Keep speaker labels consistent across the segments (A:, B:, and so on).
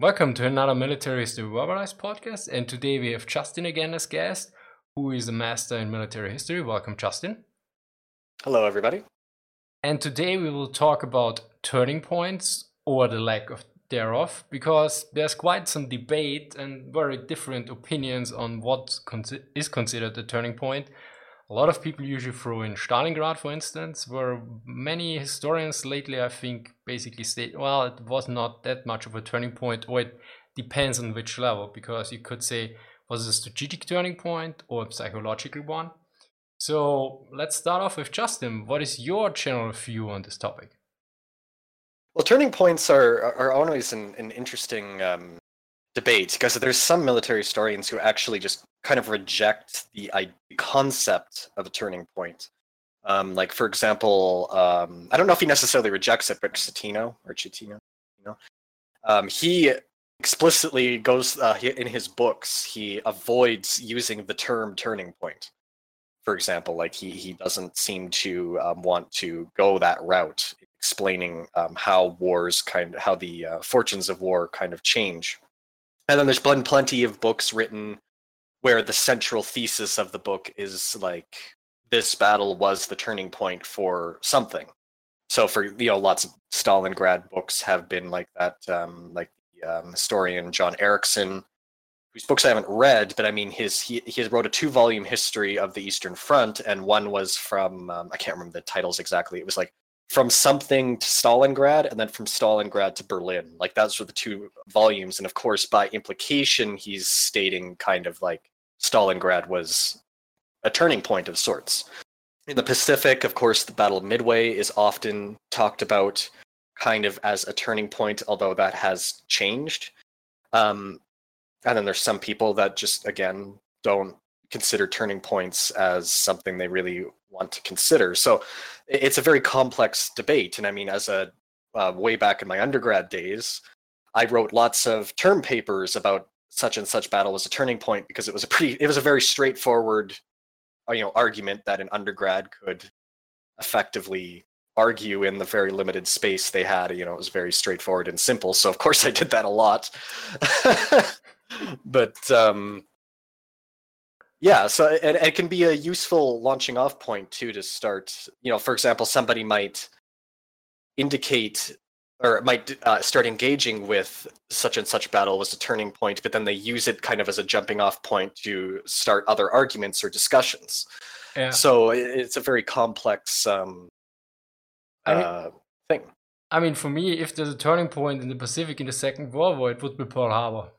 A: Welcome to another Military History Verbalized podcast. And today we have Justin again as guest, who is a master in military history. Welcome, Justin.
B: Hello, everybody.
A: And today we will talk about turning points or the lack of thereof, because there's quite some debate and very different opinions on what is considered a turning point. A lot of people usually throw in Stalingrad, for instance, where many historians lately, I think, basically state, well, it was not that much of a turning point, or it depends on which level, because you could say, was it a strategic turning point or a psychological one? So let's start off with Justin. What is your general view on this topic?
B: Well, turning points are are always an, an interesting um, debate because there's some military historians who actually just kind of reject the concept of a turning point. Um, like for example, um, I don't know if he necessarily rejects it, but Citino or Citino, you know, um, he explicitly goes uh, in his books. He avoids using the term turning point. For example, like he he doesn't seem to um, want to go that route, explaining um, how wars kind of how the uh, fortunes of war kind of change. And then there's been plenty of books written where the central thesis of the book is like this battle was the turning point for something. So for you know, lots of Stalingrad books have been like that. Um, like the um, historian John Erickson, whose books I haven't read, but I mean his he he wrote a two volume history of the Eastern Front, and one was from um, I can't remember the titles exactly. It was like from something to Stalingrad and then from Stalingrad to Berlin. Like those were the two volumes. And of course, by implication, he's stating kind of like Stalingrad was a turning point of sorts. In the Pacific, of course, the Battle of Midway is often talked about kind of as a turning point, although that has changed. Um, and then there's some people that just, again, don't consider turning points as something they really want to consider. So it's a very complex debate. And I mean, as a uh, way back in my undergrad days, I wrote lots of term papers about such and such battle was a turning point because it was a pretty, it was a very straightforward, uh, you know, argument that an undergrad could effectively argue in the very limited space they had. You know, it was very straightforward and simple. So of course I did that a lot. but um, yeah so it, it can be a useful launching off point too to start you know for example somebody might indicate or might uh, start engaging with such and such battle was a turning point but then they use it kind of as a jumping off point to start other arguments or discussions. Yeah. so it's a very complex um, uh, I mean, thing.
A: I mean for me if there's a turning point in the pacific in the second world war it would be pearl harbor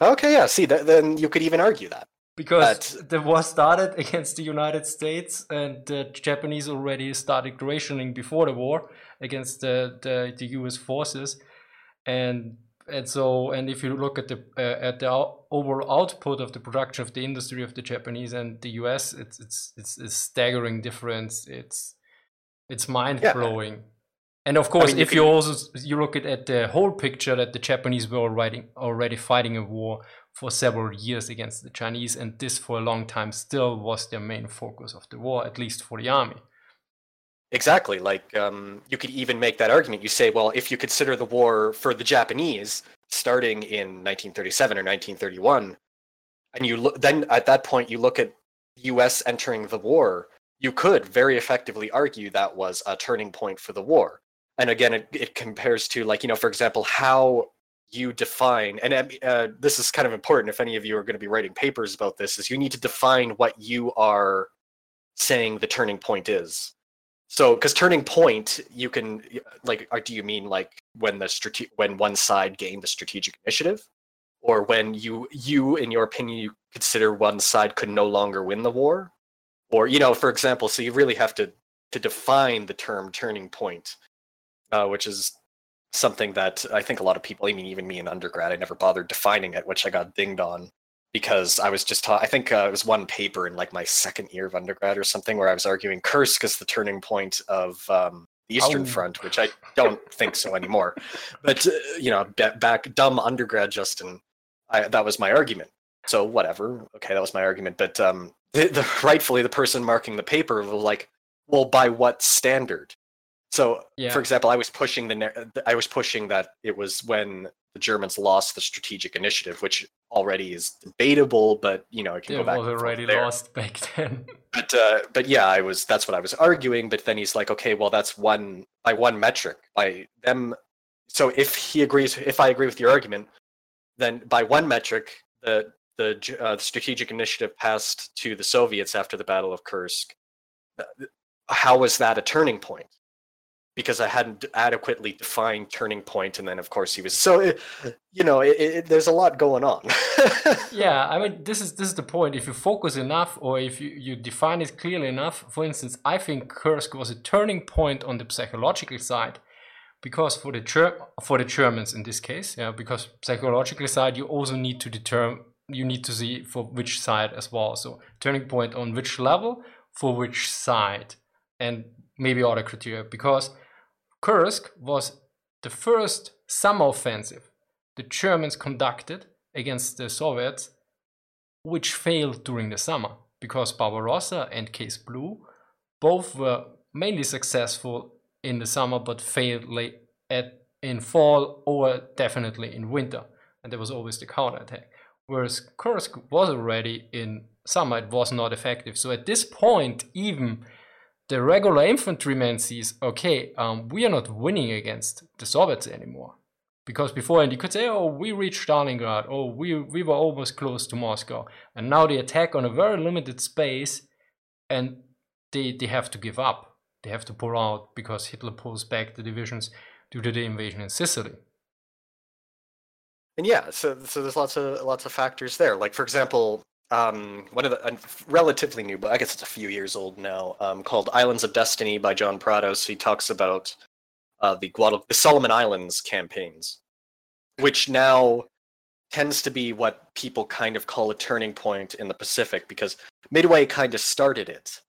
B: Okay, yeah. See, th- then you could even argue that
A: because but... the war started against the United States, and the Japanese already started rationing before the war against the, the, the U.S. forces, and and so and if you look at the uh, at the overall output of the production of the industry of the Japanese and the U.S., it's it's it's a staggering difference. It's it's mind blowing. Yeah. And of course, I mean, if you, you also you look at, at the whole picture that the Japanese were already already fighting a war for several years against the Chinese, and this for a long time still was their main focus of the war, at least for the army.
B: Exactly. Like um, you could even make that argument. You say, well, if you consider the war for the Japanese starting in 1937 or 1931, and you look, then at that point you look at the U.S. entering the war, you could very effectively argue that was a turning point for the war and again it, it compares to like you know for example how you define and uh, this is kind of important if any of you are going to be writing papers about this is you need to define what you are saying the turning point is. So because turning point you can like uh, do you mean like when the strate- when one side gained the strategic initiative? Or when you you in your opinion you consider one side could no longer win the war? Or you know for example so you really have to to define the term turning point uh, which is something that I think a lot of people, I mean, even me in undergrad, I never bothered defining it, which I got dinged on because I was just taught. I think uh, it was one paper in like my second year of undergrad or something where I was arguing Kursk is the turning point of um, the Eastern oh. Front, which I don't think so anymore. But uh, you know, back dumb undergrad Justin, I, that was my argument. So whatever, okay, that was my argument. But um, the, the rightfully the person marking the paper was like, well, by what standard? So,
A: Yeah.
B: for example, I was pushing the I was pushing that it was when the Germans lost the strategic initiative, which already is debatable, but you know, it can go back
A: was already
B: there.
A: lost back then.
B: But uh, but yeah, I was that's what I was arguing. But then he's like, okay, well, that's one by one metric by them. So if he agrees, if I agree with your argument, then by one metric, the the uh, strategic initiative passed to the Soviets after the Battle of Kursk. How was that a turning point? Because I hadn't adequately defined turning point, and then of course he was. So it, you know, it, it, there's a lot going on.
A: yeah, I mean, this is this is the point. If you focus enough, or if you, you define it clearly enough, for instance, I think Kursk was a turning point on the psychological side, because for the Ger- for the Germans in this case, yeah, because psychological side you also need to determine you need to see for which side as well. So turning point on which level for which side, and maybe other criteria because Kursk was the first summer offensive the Germans conducted against the Soviets, which failed during the summer because Barbarossa and Case Blue both were mainly successful in the summer but failed late at in fall or definitely in winter, and there was always the counterattack. Whereas Kursk was already in summer, it was not effective. So at this point, even the regular infantryman sees, okay, um, we are not winning against the Soviets anymore. Because before, and you could say, oh, we reached Stalingrad, oh, we, we were almost close to Moscow. And now they attack on a very limited space and they, they have to give up. They have to pull out because Hitler pulls back the divisions due to the invasion in Sicily.
B: And yeah, so so there's lots of lots of factors there. Like for example, um, one of the a relatively new, but I guess it's a few years old now, um, called "Islands of Destiny" by John Prados. He talks about uh, the Guadal- the Solomon Islands campaigns, which now tends to be what people kind of call a turning point in the Pacific because Midway kind of started it,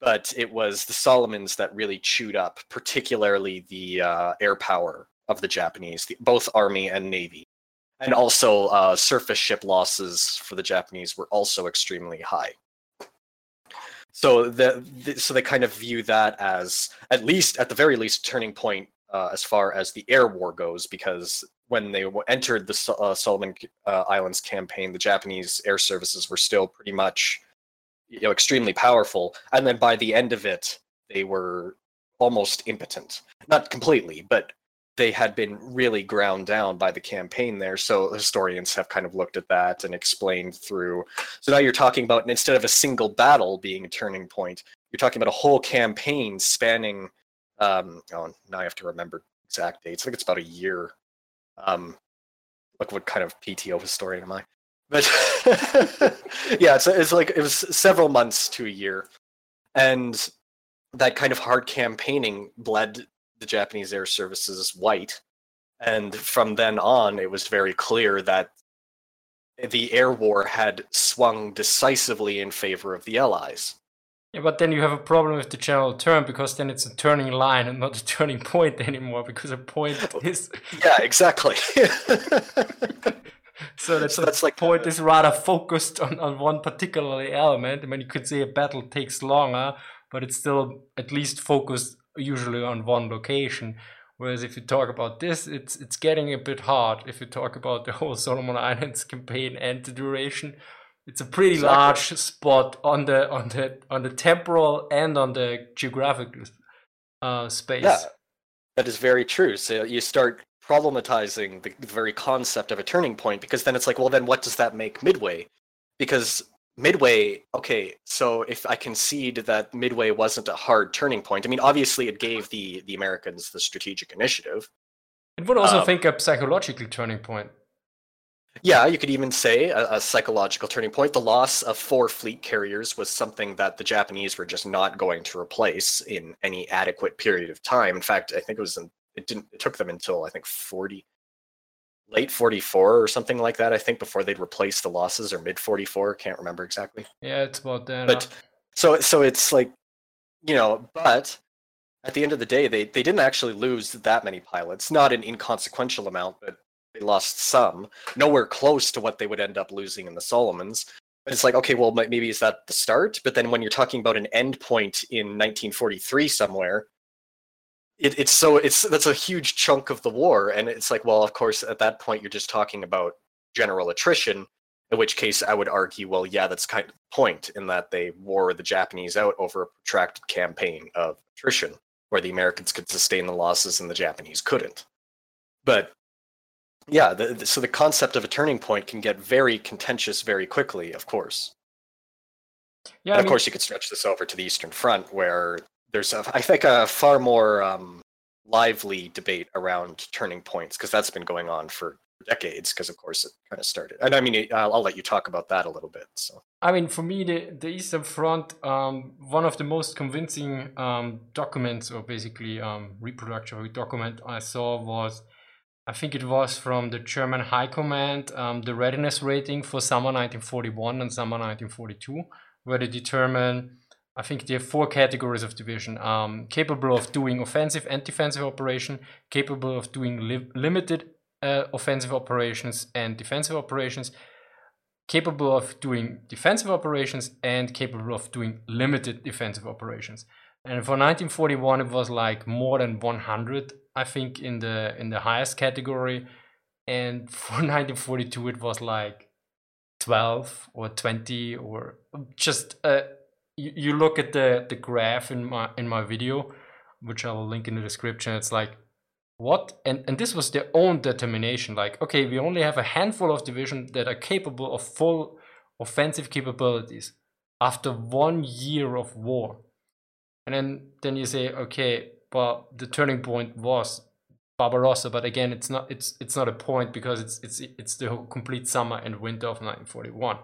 B: but it was the Solomons that really chewed up, particularly the uh, air power of the Japanese, the, both army and navy and also uh, surface ship losses for the Japanese were also extremely high. So the, the so they kind of view that as at least at the very least turning point uh, as far as the air war goes, because when they entered the uh, Solomon uh, Islands campaign, the Japanese air services were still pretty much you know extremely powerful, and then by the end of it, they were almost impotent. Not completely, but they had been really ground down by the campaign there. So historians have kind of looked at that and explained through. So now you're talking about instead of a single battle being a turning point, you're talking about a whole campaign spanning. Um, oh, now I have to remember exact dates. I think it's about a year. Um, look, what kind of PTO historian am I? But yeah, it's, it's like it was several months to a year, and that kind of hard campaigning bled the Japanese air services white. And from then on, it was very clear that the air war had swung decisively in favor of the Allies.
A: Yeah, but then you have a problem with the general term because then it's a turning line and not a turning point anymore because a point is
B: Yeah, exactly.
A: so that's,
B: So that's like
A: point is rather focused on, on one particular element. I mean, you could say a battle takes longer, but it's still at least focused usually on one location. Whereas if you talk about this, it's it's getting a bit hard. If you talk about the whole Solomon Islands campaign and the duration, it's a pretty
B: Exactly.
A: large spot on the on the on the temporal and on the geographical uh, space.
B: Yeah, that is very true. So you start problematizing the very concept of a turning point because then it's like, well, then what does that make Midway? Because Midway, okay, so if I concede that Midway wasn't a hard turning point, I mean, obviously it gave the the Americans the strategic initiative.
A: It would also
B: Um,
A: think a psychological turning point.
B: Yeah, you could even say a, a psychological turning point. The loss of four fleet carriers was something that the Japanese were just not going to replace in any adequate period of time. In fact, I think it was in, it didn't it took them until I think 40 late 44 or something like that I think before they'd replace the losses or mid 44, can't remember exactly.
A: Yeah, it's about that.
B: But
A: uh,
B: so so it's like you know, but at the end of the day they they didn't actually lose that many pilots, not an inconsequential amount, but they lost some, nowhere close to what they would end up losing in the Solomons. But it's like, okay, well, maybe is that the start? But then when you're talking about an end point in 1943 somewhere, it, it's so it's that's a huge chunk of the war, and it's like, well, of course, at that point, you're just talking about general attrition. In which case, I would argue, well, yeah, that's kind of the point in that they wore the Japanese out over a protracted campaign of attrition, where the Americans could sustain the losses and the Japanese couldn't. But yeah, the, the, so the concept of a turning point can get very contentious very quickly, of course. Yeah, and of mean, course, you could stretch this over to the Eastern Front, where there's, a, I think, a far more um, lively debate around turning points because that's been going on for decades. Because of course, it kind of started. And I mean, I'll, I'll, let you talk about that a little bit. So,
A: I mean, for me, the the Eastern Front, um, one of the most convincing um, documents, or basically um, reproductory document I saw was. I think it was from the German High Command, um, the readiness rating for summer 1941 and summer 1942, where they determine I think there are four categories of division. Um, capable of doing offensive and defensive operation, capable of doing li limited uh, offensive operations and defensive operations, capable of doing defensive operations, and capable of doing limited defensive operations. And for 1941, it was like more than 100, I think, in the in the highest category. And for 1942, it was like 12 or 20 or just uh, you, you look at the the graph in my in my video, which I will link in the description. It's like what and and this was their own determination. Like okay, we only have a handful of divisions that are capable of full offensive capabilities after one year of war. And then then you say okay, well the turning point was Barbarossa, but again, it's not it's it's not a point because it's it's it's the complete summer and winter of 1941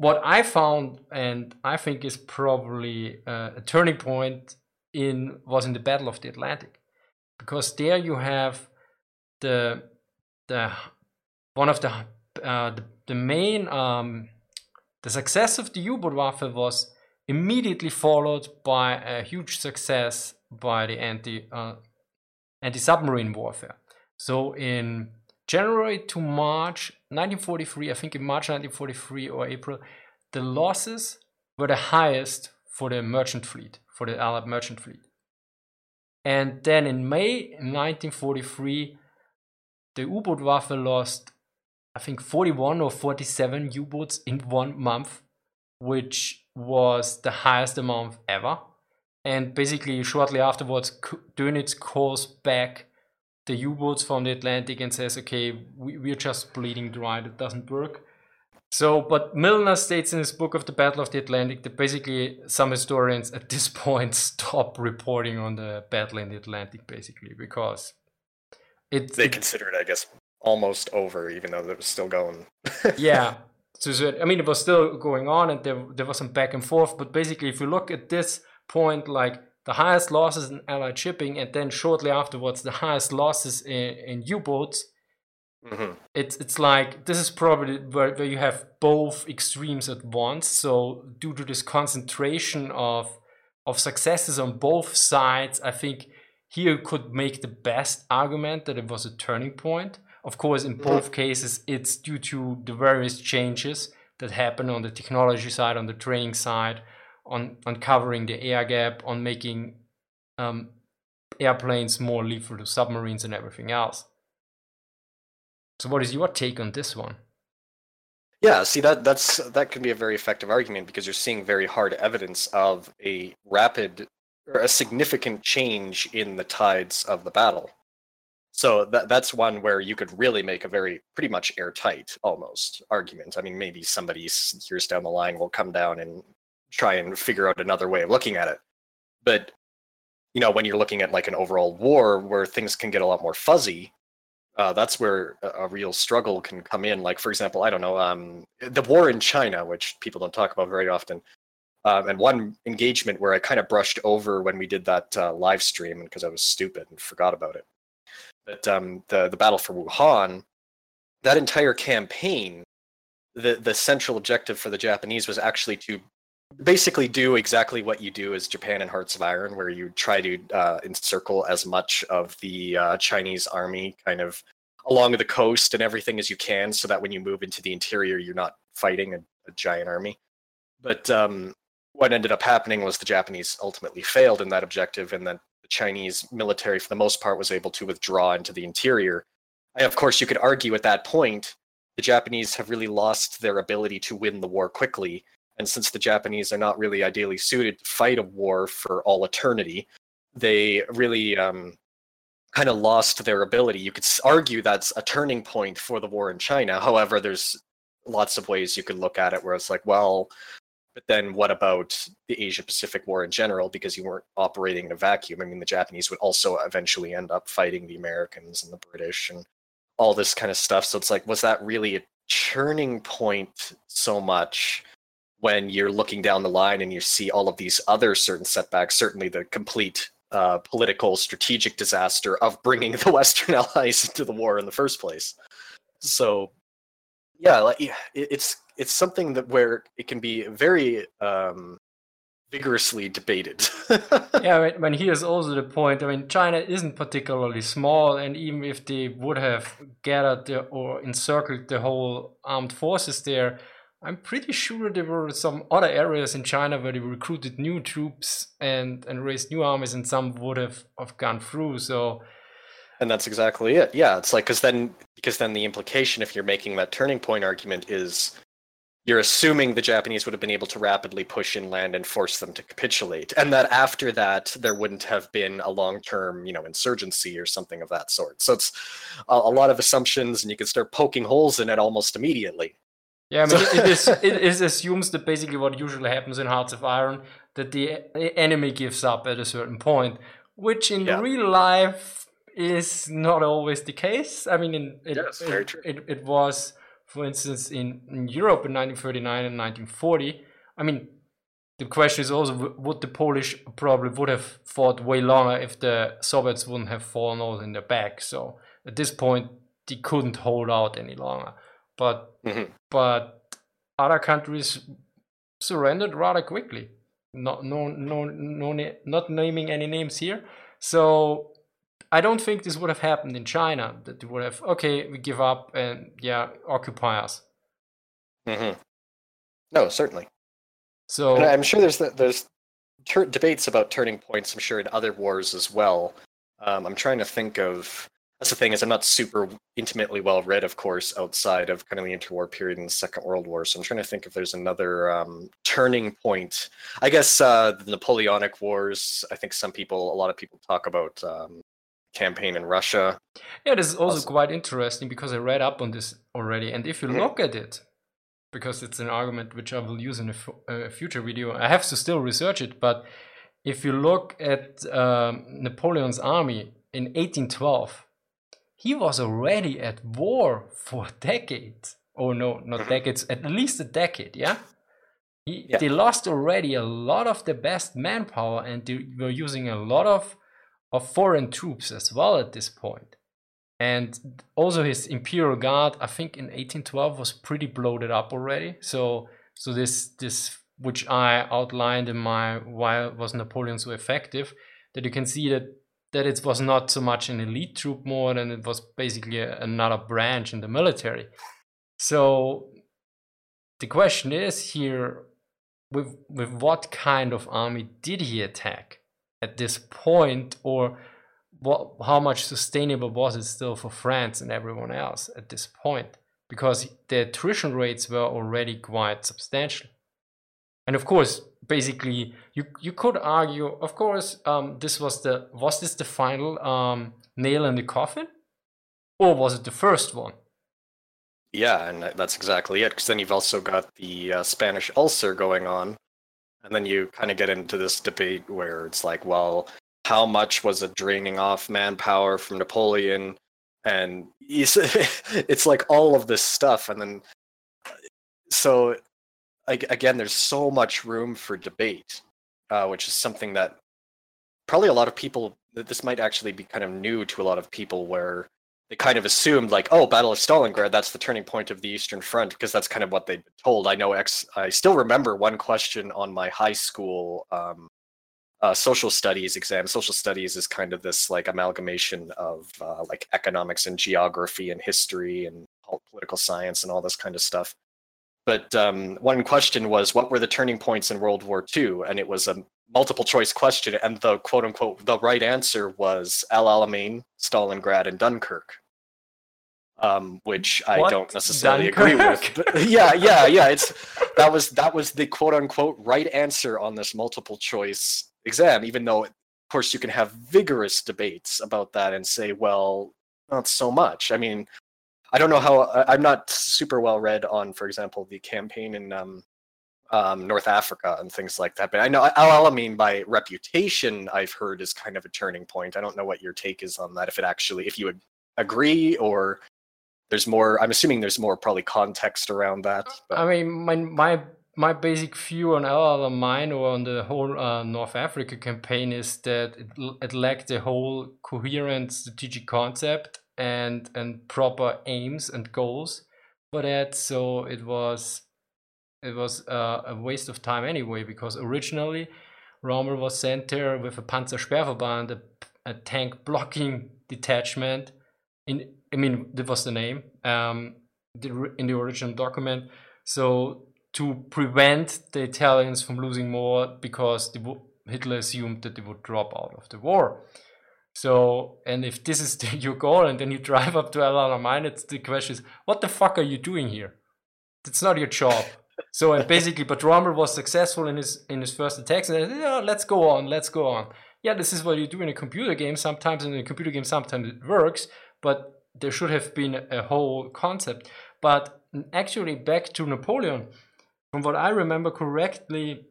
A: what I found, and I think is probably uh, a turning point in was in the Battle of the Atlantic, because there you have the the one of the uh, the, the main um, the success of the U-boat Waffe was immediately followed by a huge success by the anti uh, anti submarine warfare. So in January to March 1943, I think in March 1943 or April, the losses were the highest for the merchant fleet, for the Allied merchant fleet. And then in May 1943, the U-boat Waffe lost, I think, 41 or 47 U-boats in one month, which was the highest amount ever. And basically, shortly afterwards, Dönitz calls back the U-boats from the Atlantic and says, okay, we, we're just bleeding dry, it doesn't work. So, but Milner states in his book of the Battle of the Atlantic that basically some historians at this point stop reporting on the battle in the Atlantic, basically, because
B: it. They it, consider it, I guess, almost over, even though it was still going.
A: yeah. So, so, I mean, it was still going on and there, there was some back and forth, but basically, if you look at this point, like the highest losses in Allied shipping, and then shortly afterwards, the highest losses in, in U boats. Mm-hmm. It's it's like this is probably where, where you have both extremes at once. So due to this concentration of of successes on both sides, I think here you could make the best argument that it was a turning point. Of course, in both mm-hmm. cases, it's due to the various changes that happen on the technology side, on the training side, on uncovering the air gap, on making um, airplanes more lethal to submarines and everything else. So, what is your take on this one?
B: Yeah, see that that's that can be a very effective argument because you're seeing very hard evidence of a rapid or a significant change in the tides of the battle. So that that's one where you could really make a very pretty much airtight almost argument. I mean, maybe somebody years down the line will come down and try and figure out another way of looking at it. But you know, when you're looking at like an overall war where things can get a lot more fuzzy, uh, that's where a, a, real struggle can come in. Like, for example, I don't know, um, the war in China, which people don't talk about very often. Um, and one engagement where I kind of brushed over when we did that uh, live stream because I was stupid and forgot about it. But um, the the battle for Wuhan, that entire campaign, the the central objective for the Japanese was actually to basically do exactly what you do as Japan in Hearts of Iron, where you try to uh, encircle as much of the uh, Chinese army kind of along the coast and everything as you can, so that when you move into the interior, you're not fighting a, a giant army. But um, what ended up happening was the Japanese ultimately failed in that objective, and then the Chinese military, for the most part, was able to withdraw into the interior. And of course, you could argue at that point the Japanese have really lost their ability to win the war quickly. And since the Japanese are not really ideally suited to fight a war for all eternity, they really um, kind of lost their ability. You could argue that's a turning point for the war in China. However, there's lots of ways you could look at it where it's like, well, but then what about the Asia Pacific War in general? Because you weren't operating in a vacuum. I mean, the Japanese would also eventually end up fighting the Americans and the British and all this kind of stuff. So it's like, was that really a turning point so much when you're looking down the line and you see all of these other certain setbacks? Certainly, the complete uh, political strategic disaster of bringing the Western allies into the war in the first place. So, yeah, like, it's it's something that where it can be very um, vigorously debated.
A: yeah, when here's also the point. I mean, China isn't particularly small, and even if they would have gathered the, or encircled the whole armed forces there, I'm pretty sure there were some other areas in China where they recruited new troops and and raised new armies, and some would have, have gone through. So,
B: and that's exactly it. Yeah, it's like because then because then the implication, if you're making that turning point argument, is you're assuming the Japanese would have been able to rapidly push inland and force them to capitulate, and that after that there wouldn't have been a long-term, you know, insurgency or something of that sort. So it's a, a lot of assumptions, and you can start poking holes in it almost immediately.
A: Yeah, I mean, it, is, it is assumes that basically what usually happens in Hearts of Iron that the enemy gives up at a certain point, which in yeah. real life is not always the case. I mean, in, it,
B: yes, true.
A: It, it, was, for instance, in, in Europe in 1939 and 1940. I mean, the question is also would the Polish probably would have fought way longer if the Soviets wouldn't have fallen all in their back. So at this point, they couldn't hold out any longer but mm-hmm. but other countries surrendered rather quickly. Not no no no not naming any names here. So I don't think this would have happened in China. That they would have okay, we give up and yeah, occupy us.
B: Mm-hmm. No, certainly.
A: So
B: and I'm sure there's the, there's ter- debates about turning points. I'm sure in other wars as well. Um, I'm trying to think of that's the thing is I'm not super intimately well read, of course, outside of kind of the interwar period and the Second World War. So I'm trying to think if there's another um, turning point. I guess uh, the Napoleonic Wars. I think some people, a lot of people, talk about um, campaign in Russia.
A: Yeah, this is also, also, quite interesting because I read up on this already, and if you mm-hmm. look at it, because it's an argument which I will use in a, f- a future video, I have to still research it, but if you look at um, Napoleon's army in 1812 he was already at war for decades. Oh no, not mm-hmm. decades, at least a decade, yeah? He, yeah. They lost already a lot of the best manpower and they were using a lot of, of foreign troops as well at this point. And also his Imperial Guard, I think in 1812 was pretty bloated up already. So so this this which I outlined in my why was Napoleon so effective, that you can see that that it was not so much an elite troop more than it was basically another branch in the military. So the question is here with with what kind of army did he attack at this point or what how much sustainable was it still for France and everyone else at this point because the attrition rates were already quite substantial and of course basically you you could argue of course um, this was the was this the final um, nail in the coffin? Or was it the first one?
B: Yeah and that's exactly it because then you've also got the uh, spanish ulcer going on and then you kind of get into this debate where it's like well how much was it draining off manpower from napoleon? And it's like all of this stuff and then so again, there's so much room for debate, uh, which is something that probably a lot of people. This might actually be kind of new to a lot of people, where they kind of assumed like, oh, Battle of Stalingrad, that's the turning point of the Eastern Front, because that's kind of what they've been told. I know X. I still remember one question on my high school um, uh, social studies exam. Social studies is kind of this like amalgamation of uh, like economics and geography and history and political science and all this kind of stuff but um, one question was, what were the turning points in World War II? And it was a multiple choice question, and the quote unquote the right answer was El Alamein, Stalingrad, and Dunkirk. Um, which I
A: What?
B: don't necessarily agree with. But yeah, yeah, yeah. It's that was that was the quote unquote right answer on this multiple choice exam, even though of course you can have vigorous debates about that and say, well, not so much. I mean, I don't know how I'm not super well read on, for example, the campaign in um, um, North Africa and things like that. But I know Al Alamein by reputation, I've heard is kind of a turning point. I don't know what your take is on that. If it actually, if you agree, or there's more. I'm assuming there's more probably context around that. But
A: I mean, my my my basic view on El Alamein or on the whole uh, North Africa campaign is that it, it lacked a whole coherent strategic concept and and proper aims and goals for that. So it was it was uh, a waste of time anyway because originally Rommel was sent there with a Panzersperrverband, a, a tank blocking detachment. In I mean, that was the name um, in the original document. So to prevent the Italians from losing more because Hitler assumed that they would drop out of the war. So, and if this is the, your goal, and then you drive up to El Alamein, it's the question is, what the fuck are you doing here? That's not your job. So, and basically, but Rommel was successful in his in his first attacks, and said, yeah, let's go on, let's go on. Yeah, this is what you do in a computer game. Sometimes in a computer game, sometimes it works, but there should have been a whole concept. But actually, back to Napoleon, from what I remember correctly,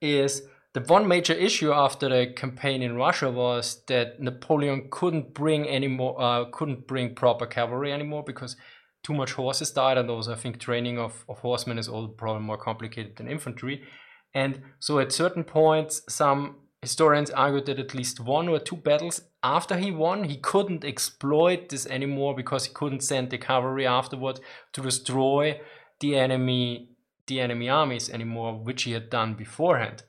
A: is the one major issue after the campaign in Russia was that Napoleon couldn't bring any more, uh, couldn't bring proper cavalry anymore because too much horses died, and also I think training of, of horsemen is all probably more complicated than infantry. And so at certain points, some historians argued that at least one or two battles after he won, he couldn't exploit this anymore because he couldn't send the cavalry afterward to destroy the enemy the enemy armies anymore, which he had done beforehand.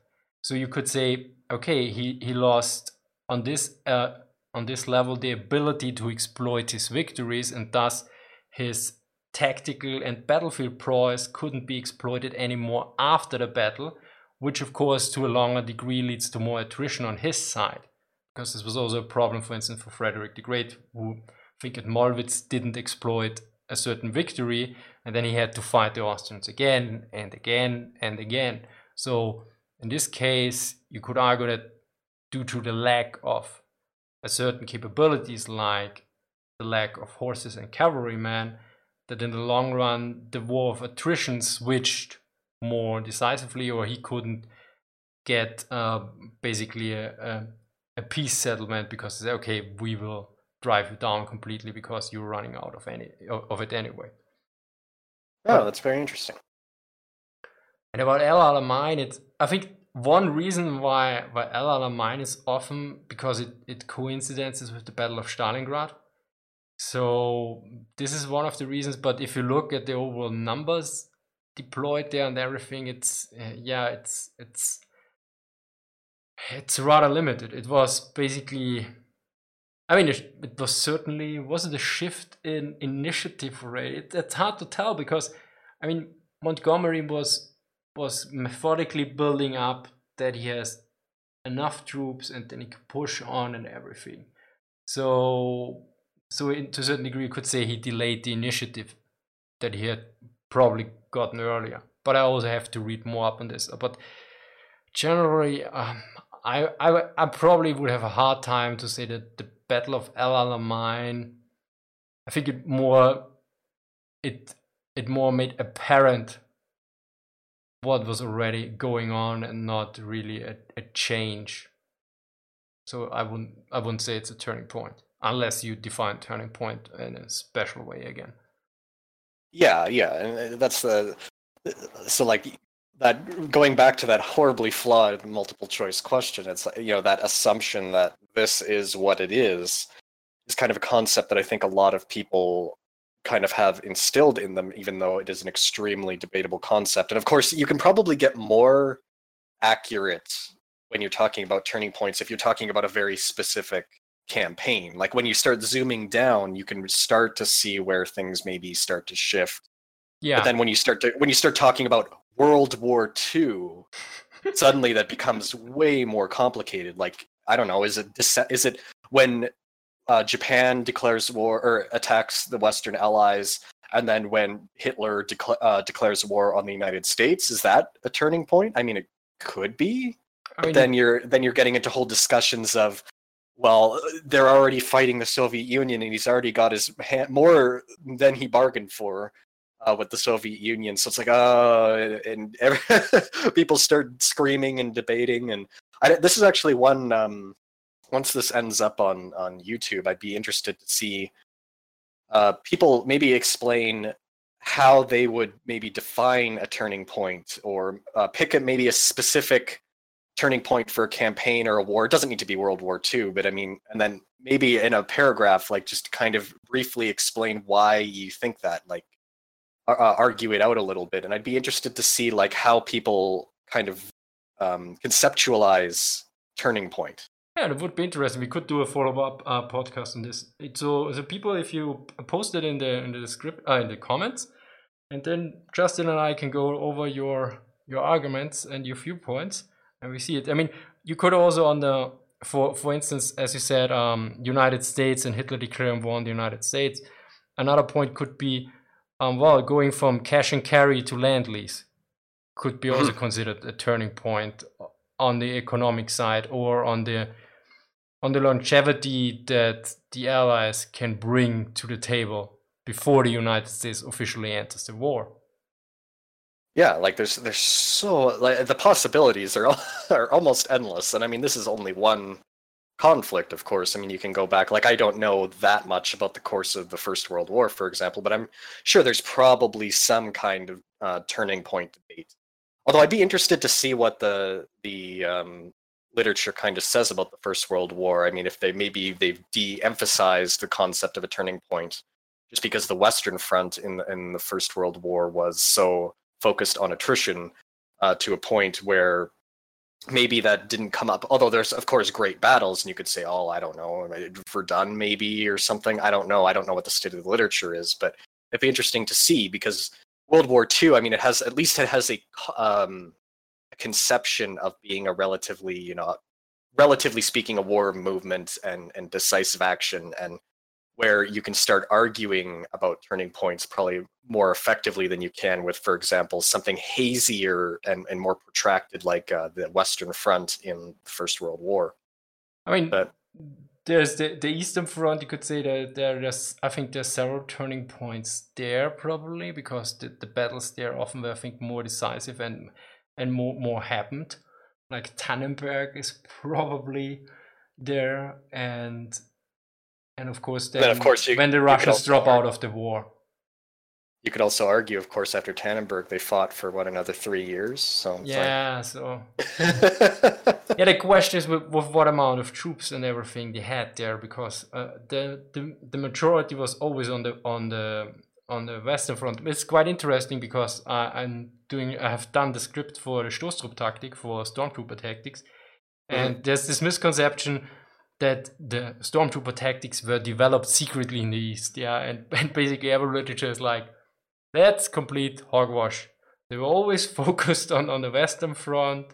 A: So you could say, okay, he, he lost on this uh, on this level the ability to exploit his victories, and thus his tactical and battlefield prowess couldn't be exploited anymore after the battle, which of course to a longer degree leads to more attrition on his side. Because this was also a problem, for instance, for Frederick the Great, who I think at Mollwitz didn't exploit a certain victory, and then he had to fight the Austrians again and again and again. So in this case, you could argue that due to the lack of a certain capabilities like the lack of horses and cavalrymen, that in the long run the war of attrition switched more decisively, or he couldn't get uh, basically a, a, a peace settlement because say, okay, we will drive you down completely because you're running out of any of of it anyway.
B: oh, that's very interesting.
A: And about El Alamein, it's I think one reason why why El Alamein is often because it, it coincidences with the Battle of Stalingrad. So this is one of the reasons. But if you look at the overall numbers deployed there and everything, it's uh, yeah, it's it's it's rather limited. It was basically, I mean, it, it was certainly was it a shift in initiative rate? It, it's hard to tell because, I mean, Montgomery was was methodically building up that he has enough troops and then he could push on and everything. So, so in, to a certain degree, you could say he delayed the initiative that he had probably gotten earlier. But I also have to read more up on this. But generally, um, I, I I probably would have a hard time to say that the Battle of El Alamein. I think it more it it more made apparent what was already going on and not really a, a change. So I wouldn't I wouldn't say it's a turning point unless you define turning point in a special way again.
B: Yeah, yeah, and uh, that's the so like that going back to that horribly flawed multiple choice question. It's like, you know that assumption that this is what it is is kind of a concept that I think a lot of people kind of have instilled in them, even though it is an extremely debatable concept. And of course, you can probably get more accurate when you're talking about turning points if you're talking about a very specific campaign. Like when you start zooming down, you can start to see where things maybe start to shift
A: Yeah.
B: But then when you start to when you start talking about World War II, suddenly that becomes way more complicated. Like I don't know, is it is it when uh, Japan declares war or attacks the Western Allies, and then when Hitler decla- uh, declares war on the United States? Is that a turning point? I mean, it could be.
A: I mean,
B: then you're then you're getting into whole discussions of well they're already fighting the soviet union and he's already got his hand more than he bargained for uh, with the soviet union so it's like oh and every, people start screaming and debating and I, this is actually one um, once this ends up on on youtube i'd be interested to see uh, people maybe explain how they would maybe define a turning point or uh, pick a, maybe a specific turning point for a campaign or a war. It doesn't need to be World War II, but I mean, and then maybe in a paragraph, like just kind of briefly explain why you think that, like uh, argue it out a little bit. And I'd be interested to see like how people kind of um, conceptualize turning point.
A: Yeah, that would be interesting. We could do a follow-up uh, podcast on this. So, the people, if you post it in the in the script, uh, in the comments, and then Justin and I can go over your your arguments and your viewpoints and we see it. I mean, you could also on the for for instance, as you said, um, United States and Hitler declaring war on the United States. Another point could be, um, well, going from cash and carry to Lend-Lease could be also considered a turning point on the economic side or on the on the longevity that the Allies can bring to the table before the United States officially enters the war.
B: Yeah like there's there's so like the possibilities are are almost endless and i mean this is only one conflict of course. I mean you can go back like i don't know that much about the course of the first world war for example but i'm sure there's probably some kind of uh, turning point debate. Although i'd be interested to see what the the um, literature kind of says about the first world war i mean if they maybe they've de-emphasized the concept of a turning point just because the western front in in the first world war was so focused on attrition uh, to a point where maybe that didn't come up. Although there's of course great battles, and you could say, "Oh, I don't know, Verdun maybe or something." I don't know. I don't know what the state of the literature is, but it'd be interesting to see because World War II. I mean, it has at least it has a, um, conception of being a relatively, you know, relatively speaking, a war movement and and decisive action and where you can start arguing about turning points probably more effectively than you can with, for example, something hazier and, and more protracted like uh, the Western Front in the First World War.
A: I mean, but, there's the, the Eastern Front, you could say that there's, I think there's several turning points there probably because the, the battles there often were, I think, more decisive and and more, more happened. Like Tannenberg is probably there and and of course, then, then of course you, when the Russians drop out of the war.
B: You could also argue, of course, after Tannenberg, they fought for what another three years. So
A: yeah, like... so yeah, the question is with, with, what amount of troops and everything they had there, because uh, the, the the majority was always on the on the on the western front. It's quite interesting because uh, I'm doing I have done the script for the Stoßtrupp for Stormtrooper tactics, and mm-hmm. there's this misconception that the stormtrooper tactics were developed secretly in the east yeah? And, and basically every literature is like that's complete hogwash. They were always focused on on the western front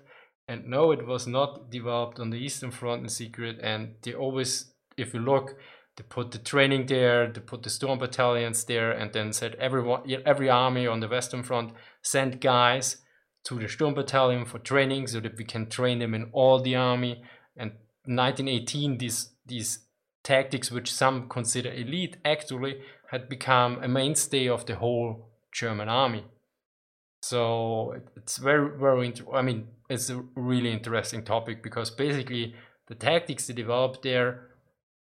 A: and no it was not developed on the eastern front in secret. And they always if you look they put the training there they put the storm battalions there and then said everyone every army on the western front send guys to the storm battalion for training so that we can train them in all the army and 1918 these these tactics which some consider elite actually had become a mainstay of the whole German army. So it's very very I mean it's a really interesting topic because basically the tactics they developed there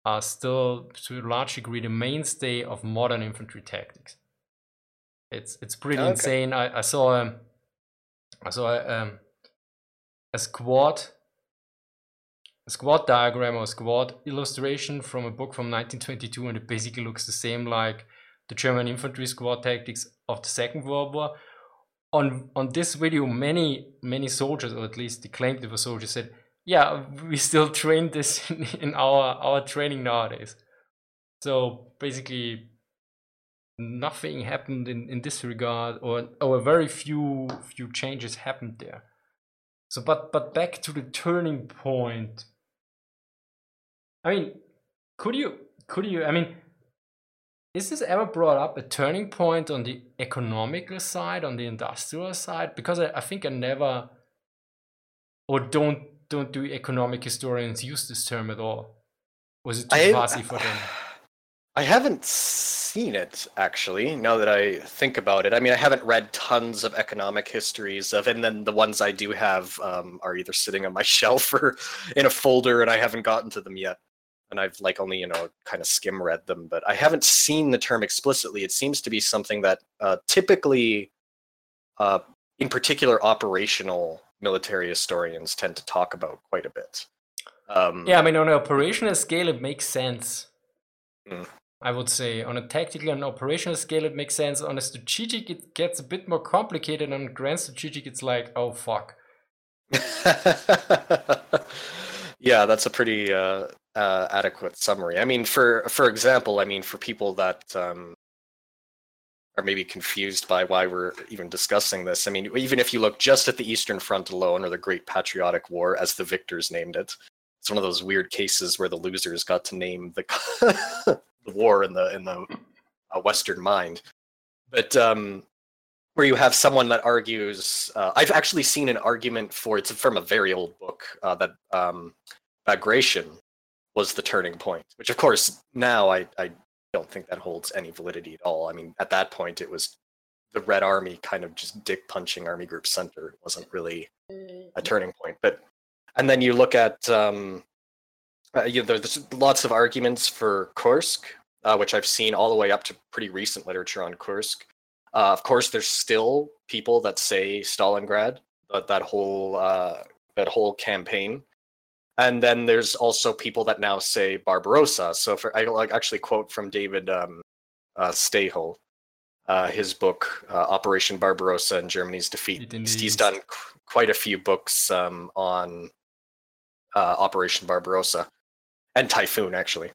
A: are still to a large degree the mainstay of modern infantry tactics. It's it's pretty okay. insane. I, I saw a, I saw a, um, a squad a squad diagram or squad illustration from a book from 1922 and it basically looks the same like the German infantry squad tactics of the Second World War. On on this video, many many soldiers, or at least they claimed they were soldiers, said, "Yeah, we still train this in, in our our training nowadays." So basically, nothing happened in, in this regard, or or very few few changes happened there. So, but but back to the turning point. I mean, could you could you? I mean, is this ever brought up a turning point on the economical side, on the industrial side? Because I, I think I never, or don't don't do economic historians use this term at all? Was it too fuzzy for them?
B: I haven't seen it actually. Now that I think about it, I mean, I haven't read tons of economic histories of, and then the ones I do have um, are either sitting on my shelf or in a folder, and I haven't gotten to them yet. And I've like only you know kind of skim read them, but I haven't seen the term explicitly. It seems to be something that uh, typically, uh, in particular, operational military historians tend to talk about quite a bit.
A: Um, yeah, I mean, on an operational scale, it makes sense. Mm. I would say on a tactical and operational scale, it makes sense. On a strategic, it gets a bit more complicated. On grand strategic, it's like, oh fuck.
B: yeah, that's a pretty uh, uh, adequate summary. I mean, for for example, I mean, for people that um, are maybe confused by why we're even discussing this, I mean, even if you look just at the Eastern Front alone, or the Great Patriotic War, as the victors named it, it's one of those weird cases where the losers got to name the the war in the in the uh, Western mind. But um, where you have someone that argues, uh, I've actually seen an argument for it's from a very old book uh, that um, Bagration was the turning point. Which, of course, now I, I don't think that holds any validity at all. I mean, at that point, it was the Red Army kind of just dick punching Army Group Center. It wasn't really a mm. turning point. But and then you look at um, uh, you know, there's lots of arguments for Kursk, uh, which I've seen all the way up to pretty recent literature on Kursk. Uh, of course, there's still people that say Stalingrad, but that whole uh, that whole campaign, and then there's also people that now say Barbarossa. So, for I like actually quote from David um, uh, Stahel, uh, his book uh, Operation Barbarossa and Germany's Defeat. He's done qu- quite a few books um, on Operation Barbarossa and Typhoon actually.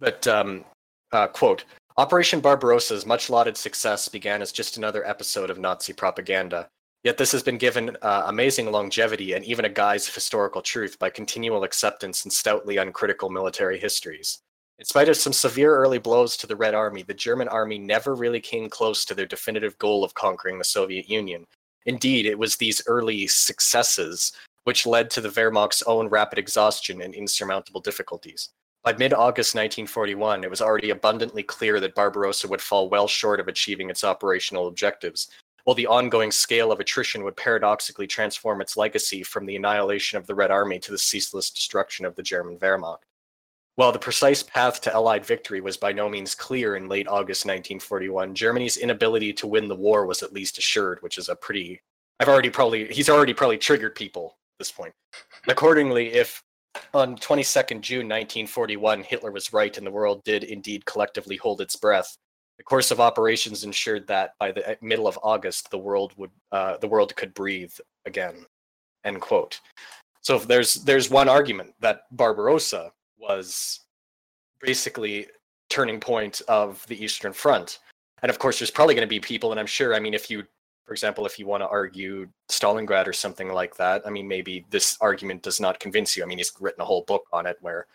B: But um, uh, quote, Operation Barbarossa's much lauded success began as just another episode of Nazi propaganda. Yet this has been given uh, amazing longevity and even a guise of historical truth by continual acceptance and stoutly uncritical military histories. In spite of some severe early blows to the Red Army, the German army never really came close to their definitive goal of conquering the Soviet Union. Indeed, it was these early successes which led to the Wehrmacht's own rapid exhaustion and insurmountable difficulties. By mid August 1941, it was already abundantly clear that Barbarossa would fall well short of achieving its operational objectives, while the ongoing scale of attrition would paradoxically transform its legacy from the annihilation of the Red Army to the ceaseless destruction of the German Wehrmacht. While the precise path to Allied victory was by no means clear in late August 1941, Germany's inability to win the war was at least assured, which is a pretty. I've already probably. He's already probably triggered people at this point. Accordingly, if on 22nd June 1941 Hitler was right and the world did indeed collectively hold its breath, the course of operations ensured that by the uh, middle of August the world would uh, the world could breathe again. End quote. So there's there's one argument that Barbarossa was basically turning point of the Eastern Front. And of course, there's probably going to be people, and I'm sure, I mean, if you for example, if you want to argue Stalingrad or something like that, I mean, maybe this argument does not convince you. I mean, he's written a whole book on it where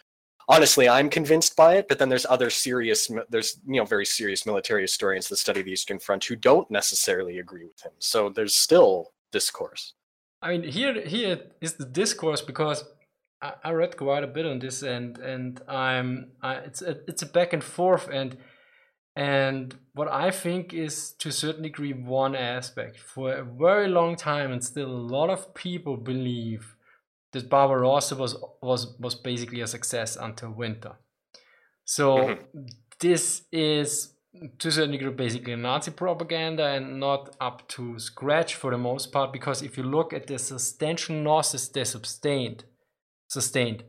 B: honestly i'm convinced by it but then there's other serious there's you know very serious military historians that study the eastern front who don't necessarily agree with him so there's still discourse
A: i mean here here is the discourse because i, I read quite a bit on this and and i'm I, it's a, it's a back and forth and and what I think is to a certain degree one aspect. For a very long time, and still a lot of people believe that Barbarossa was was was basically a success until winter. So mm-hmm. this is to a certain degree basically Nazi propaganda and not up to scratch for the most part. Because if you look at the substantial losses they sustained, sustained,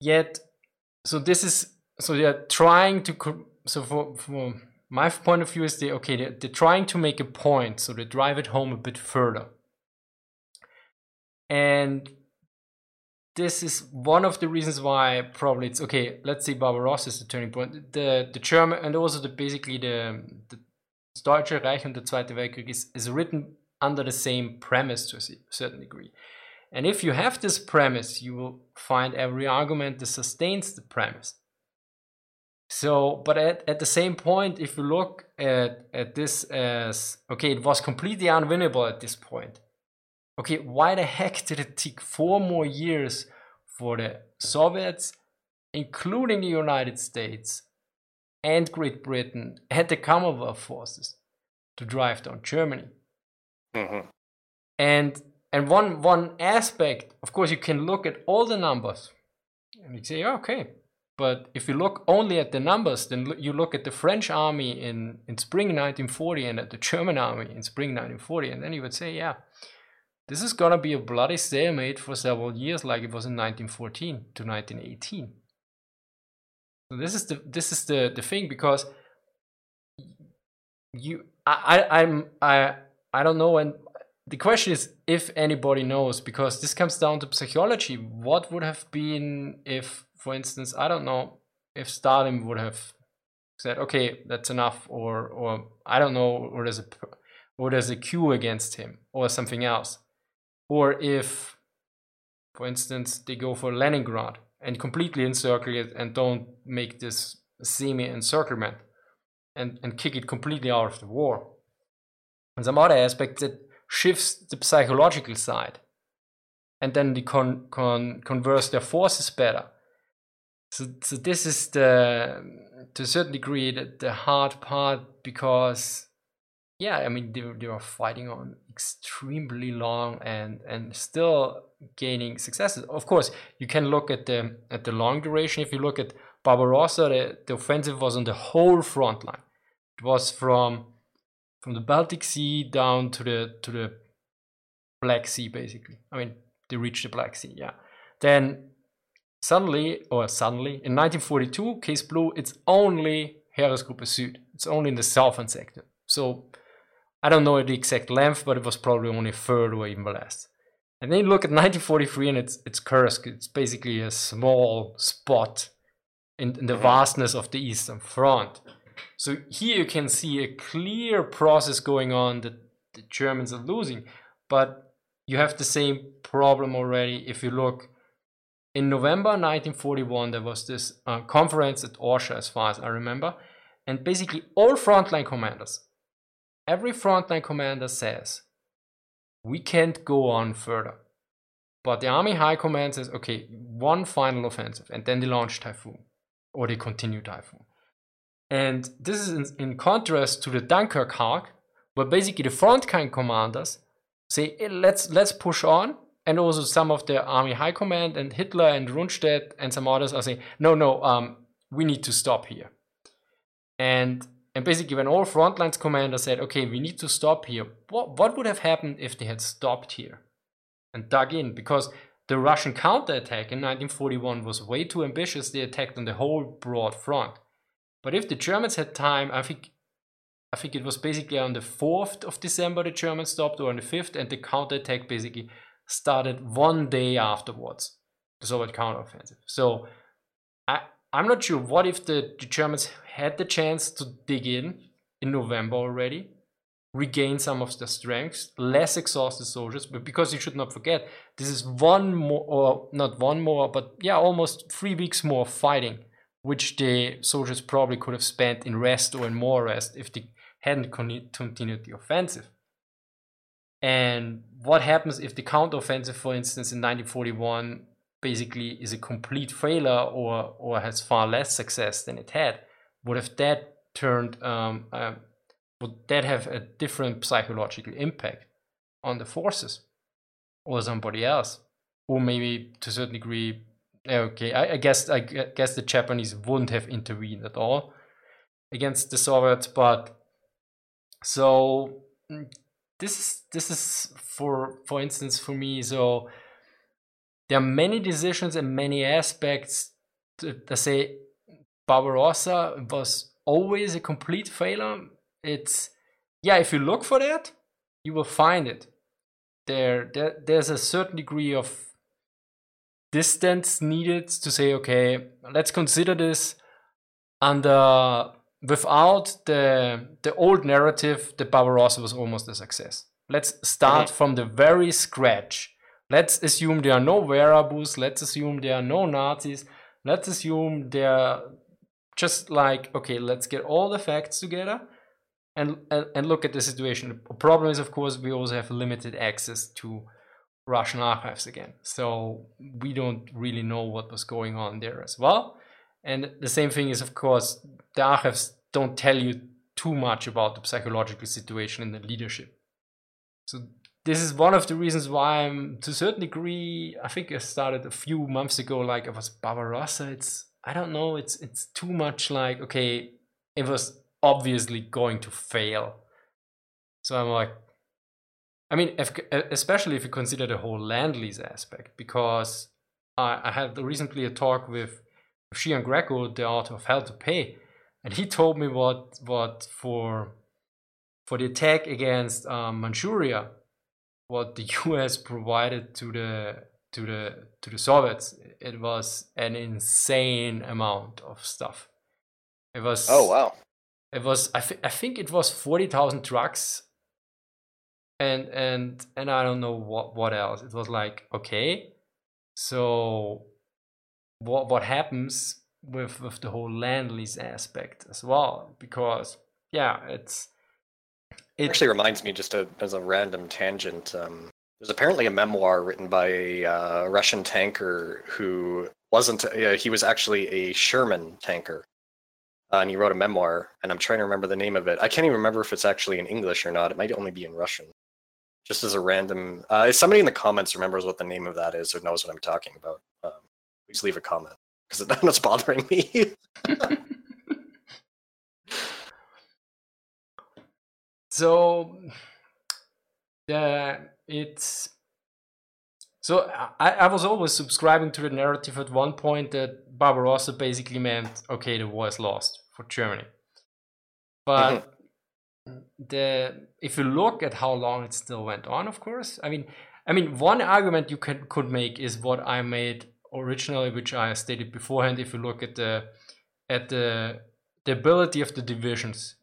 A: yet so this is so they are trying to so for, for my point of view is they okay they're, they're trying to make a point so they drive it home a bit further and this is one of the reasons why probably it's okay. Let's say Barbarossa is the turning point. The the German and also the basically the the Deutsche Reich and the Zweite Weltkrieg is, is written under the same premise to a certain degree. And if you have this premise, you will find every argument that sustains the premise. So, but at, at the same point, if you look at, at this as okay, it was completely unwinnable at this point. Okay, why the heck did it take four more years for the Soviets, including the United States and Great Britain and the Commonwealth forces, to drive down Germany? Mm-hmm. And and one one aspect, of course, you can look at all the numbers and you say, okay, but if you look only at the numbers, then you look at the French army in, in spring 1940 and at the German army in spring 1940, and then you would say, yeah, this is gonna be a bloody stalemate for several years, like it was in 1914 to 1918. So this is the this is the the thing because you I, I I'm I I don't know and the question is if anybody knows because this comes down to psychology what would have been if for instance, I don't know if Stalin would have said, "Okay, that's enough," or or I don't know, or there's a or there's a coup against him, or something else, or if, for instance, they go for Leningrad and completely encircle it and don't make this semi-encirclement and and kick it completely out of the war. And some other aspects that shifts the psychological side, and then they con, con converse their forces better so, so this is the to a certain degree the, the hard part because yeah i mean they, they were fighting on extremely long and and still gaining successes. Of course you can look at the at the long duration. If you look at barbarossa the, the offensive was on the whole front line. It was from from the baltic sea down to the to the black sea basically. I mean they reached the black sea yeah. Then Suddenly, or suddenly, in 1942, Case Blue, it's only Heeresgruppe Süd. It's only in the southern sector. So I don't know the exact length, but it was probably only a third or even less. And then you look at 1943 and it's it's Kursk. It's basically a small spot in, in the vastness of the Eastern Front. So here you can see a clear process going on that the Germans are losing. But you have the same problem already if you look in November 1941, there was this uh, conference at Orsha, as far as I remember, and basically all frontline commanders, every frontline commander says, we can't go on further. But the Army High Command says, okay, one final offensive, and then they launch Typhoon, or they continue Typhoon. And this is in, in contrast to the Dunkirk arc, where basically the frontline commanders say, hey, let's let's push on, and also some of the army high command and Hitler and Rundstedt and some others are saying, no, no, um, we need to stop here. And and basically, when all frontlines commander said, okay, we need to stop here, what, what would have happened if they had stopped here and dug in? Because the Russian counterattack in 1941 was way too ambitious. They attacked on the whole broad front. But if the Germans had time, I think I think it was basically on the 4th of December the Germans stopped, or on the 5th, and the counterattack basically started one day afterwards, the Soviet counteroffensive. So I, I'm not sure what if the, the Germans had the chance to dig in in November already, regain some of their strengths, less exhausted soldiers, but because you should not forget, this is one more, or not one more, but yeah, almost three weeks more fighting, which the soldiers probably could have spent in rest or in more rest if they hadn't con- continued the offensive. And what happens if the counteroffensive, for instance, in 1941, basically is a complete failure or or has far less success than it had? Would have that turned? Um, uh, would that have a different psychological impact on the forces or somebody else, or maybe to a certain degree? Okay, I, I guess I guess the Japanese wouldn't have intervened at all against the Soviets, but so mm, this is this is for for instance for me so there are many decisions and many aspects to, say Barbarossa was always a complete failure. It's yeah, if you look for that, you will find it. There, there there's a certain degree of distance needed to say, okay, let's consider this under without the the old narrative that Barbarossa was almost a success. Let's start from the very scratch. Let's assume there are no Wehraboos. Let's assume there are no Nazis. Let's assume they're just like okay, let's get all the facts together and, and and look at the situation. The problem is, of course, we also have limited access to Russian archives again, so we don't really know what was going on there as well. And the same thing is, of course, the archives don't tell you too much about the psychological situation in the leadership. So this is one of the reasons why I'm to a certain degree. I think I started a few months ago. Like it was Barbarossa. It's I don't know. It's it's too much. Like okay, it was obviously going to fail. So I'm like, I mean, if, especially if you consider the whole Lend-Lease aspect, because I, I had recently a talk with Giangreco, the author of Hell to Pay, and he told me what what for for the attack against um, Manchuria, what the U.S. provided to the to the to the Soviets, it was an insane amount of stuff. It was
B: oh wow,
A: it was I, th- I think it was forty thousand trucks, and and and I don't know what what else. It was like okay, so what what happens with with the whole Lend-Lease aspect as well? Because yeah, it's
B: it actually reminds me just a, as a random tangent. Um, there's apparently a memoir written by a uh, Russian tanker who wasn't. Uh, he was actually a Sherman tanker, uh, and he wrote a memoir. And I'm trying to remember the name of it. I can't even remember if it's actually in English or not. It might only be in Russian. Just as a random, uh, if somebody in the comments remembers what the name of that is or knows what I'm talking about, um, please leave a comment because that's bothering me.
A: so yeah it's so I, I was always subscribing to the narrative at one point that barbarossa basically meant okay the war is lost for germany but mm-hmm. the if you look at how long it still went on of course i mean i mean one argument you could could make is what i made originally which i stated beforehand if you look at the at the the ability of the divisions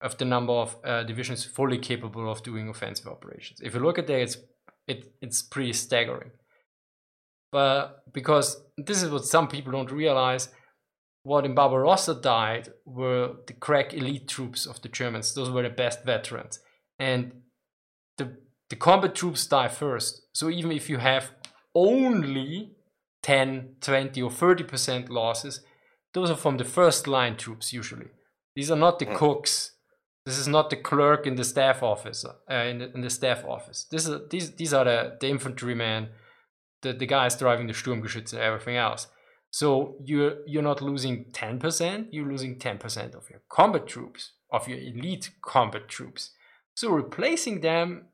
A: of the number of uh, divisions fully capable of doing offensive operations. If you look at that, it's it, it's pretty staggering. But because this is what some people don't realize, what in Barbarossa died were the crack elite troops of the Germans. Those were the best veterans, and the the combat troops die first. So even if you have only 10, 20, or 30% losses, those are from the first line troops usually. These are not the mm. cooks this is not the clerk in the staff office. Uh, in, the, in the staff office. This is these these are the the infantrymen, the the guys driving the Sturmgeschütze and everything else. So you're you're not losing ten percent. You're losing ten percent of your combat troops, of your elite combat troops. So replacing them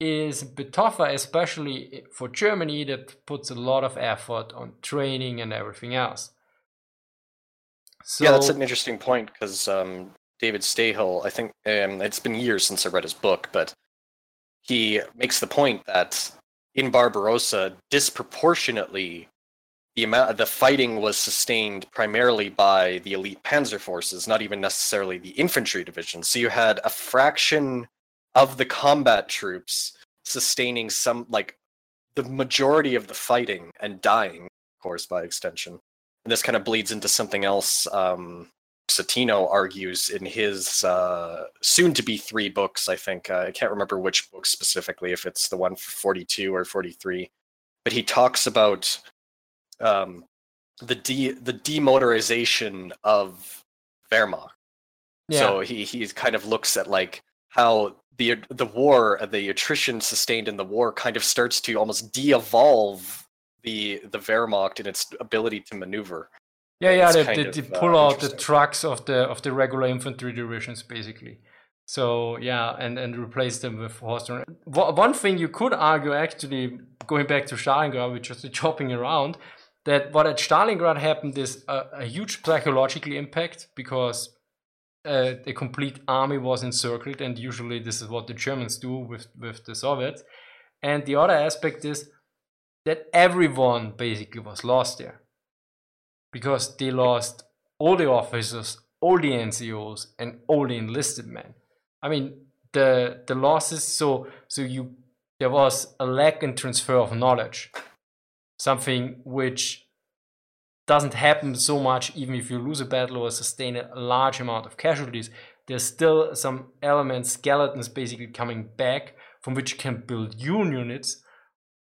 A: is a bit tougher, especially for Germany that puts a lot of effort on training and everything else.
B: So, yeah, that's an interesting point because um, David Stahel, I think um, it's been years since I read his book, but he makes the point that in Barbarossa, disproportionately, the amount the fighting was sustained primarily by the elite panzer forces, not even necessarily the infantry division. So you had a fraction of the combat troops sustaining some like the majority of the fighting and dying, of course, by extension. And this kind of bleeds into something else um, Citino argues in his uh, soon to be three books, I think. Uh, I can't remember which book specifically, if it's the one for 42 or 43. But he talks about um, the de- the demotorization of Wehrmacht. Yeah. So he, he kind of looks at like how the the war, the attrition sustained in the war, kind of starts to almost de-evolve the the Wehrmacht and its ability to maneuver.
A: Yeah, yeah, they, they, they, pull uh, out the trucks of the of the regular infantry divisions basically. So yeah, and and replace them with horse. One thing you could argue, actually, going back to Stalingrad, which was the chopping around, that what at Stalingrad happened is a, a huge psychological impact because uh, a complete army was encircled, and usually this is what the Germans do with with the Soviets. And the other aspect is that everyone basically was lost there because they lost all the officers, all the NCOs, and all the enlisted men. I mean, the the losses. So so you there was a lack in transfer of knowledge, something which doesn't happen so much even if you lose a battle or sustain a large amount of casualties. There's still some elements, skeletons basically coming back from which you can build new units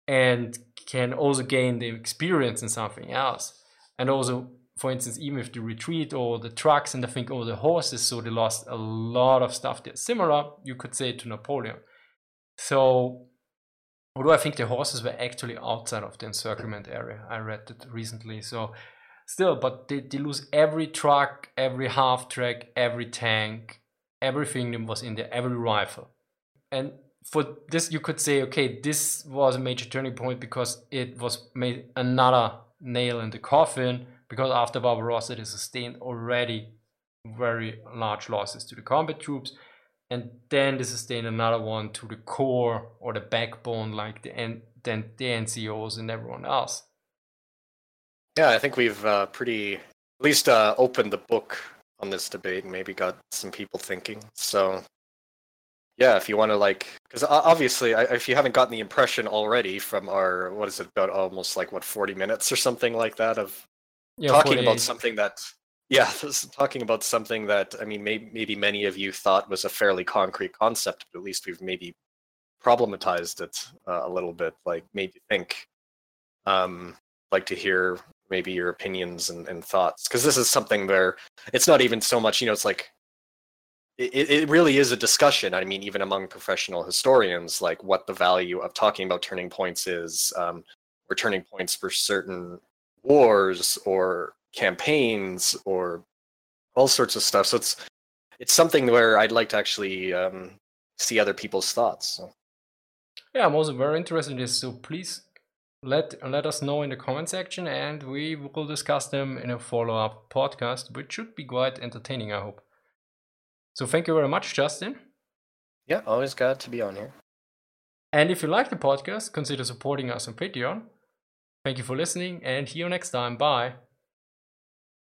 A: and can also gain the experience in something else. And also, for instance, even if the retreat or the trucks and I think or the horses, so they lost a lot of stuff there. Similar, you could say, to Napoleon. So, although I think the horses were actually outside of the encirclement area, I read it recently. So, still, but they, they lose every truck, every half track, every tank, everything that was in there, every rifle. And for this you could say okay this was a major turning point because it was made another nail in the coffin because after barbarossa they sustained already very large losses to the combat troops. And then they sustained another one to the core or the backbone like the N- then the ncos and everyone else.
B: Yeah i think we've uh, pretty at least uh, opened the book on this debate and maybe got some people thinking. So yeah, if you want to like, because obviously, if you haven't gotten the impression already from our what is it about almost like what forty minutes or something like that of yeah, talking 48. about something that yeah, talking about something that I mean maybe maybe many of you thought was a fairly concrete concept, but at least we've maybe problematized it uh, a little bit, like made you think. Um, like to hear maybe your opinions and, and thoughts because this is something where it's not even so much you know it's like it, it really is a discussion. I mean, even among professional historians, like what the value of talking about turning points is, um, or turning points for certain wars or campaigns or all sorts of stuff. So it's it's something where I'd like to actually um, see other people's thoughts. So.
A: Yeah, I'm also very interested in this. So please let let us know in the comment section, and we will discuss them in a follow up podcast, which should be quite entertaining. I hope. So thank you very much, Justin.
B: Yeah, always glad to be on here.
A: And if you like the podcast, consider supporting us on Patreon. Thank you for listening and see you next time. Bye.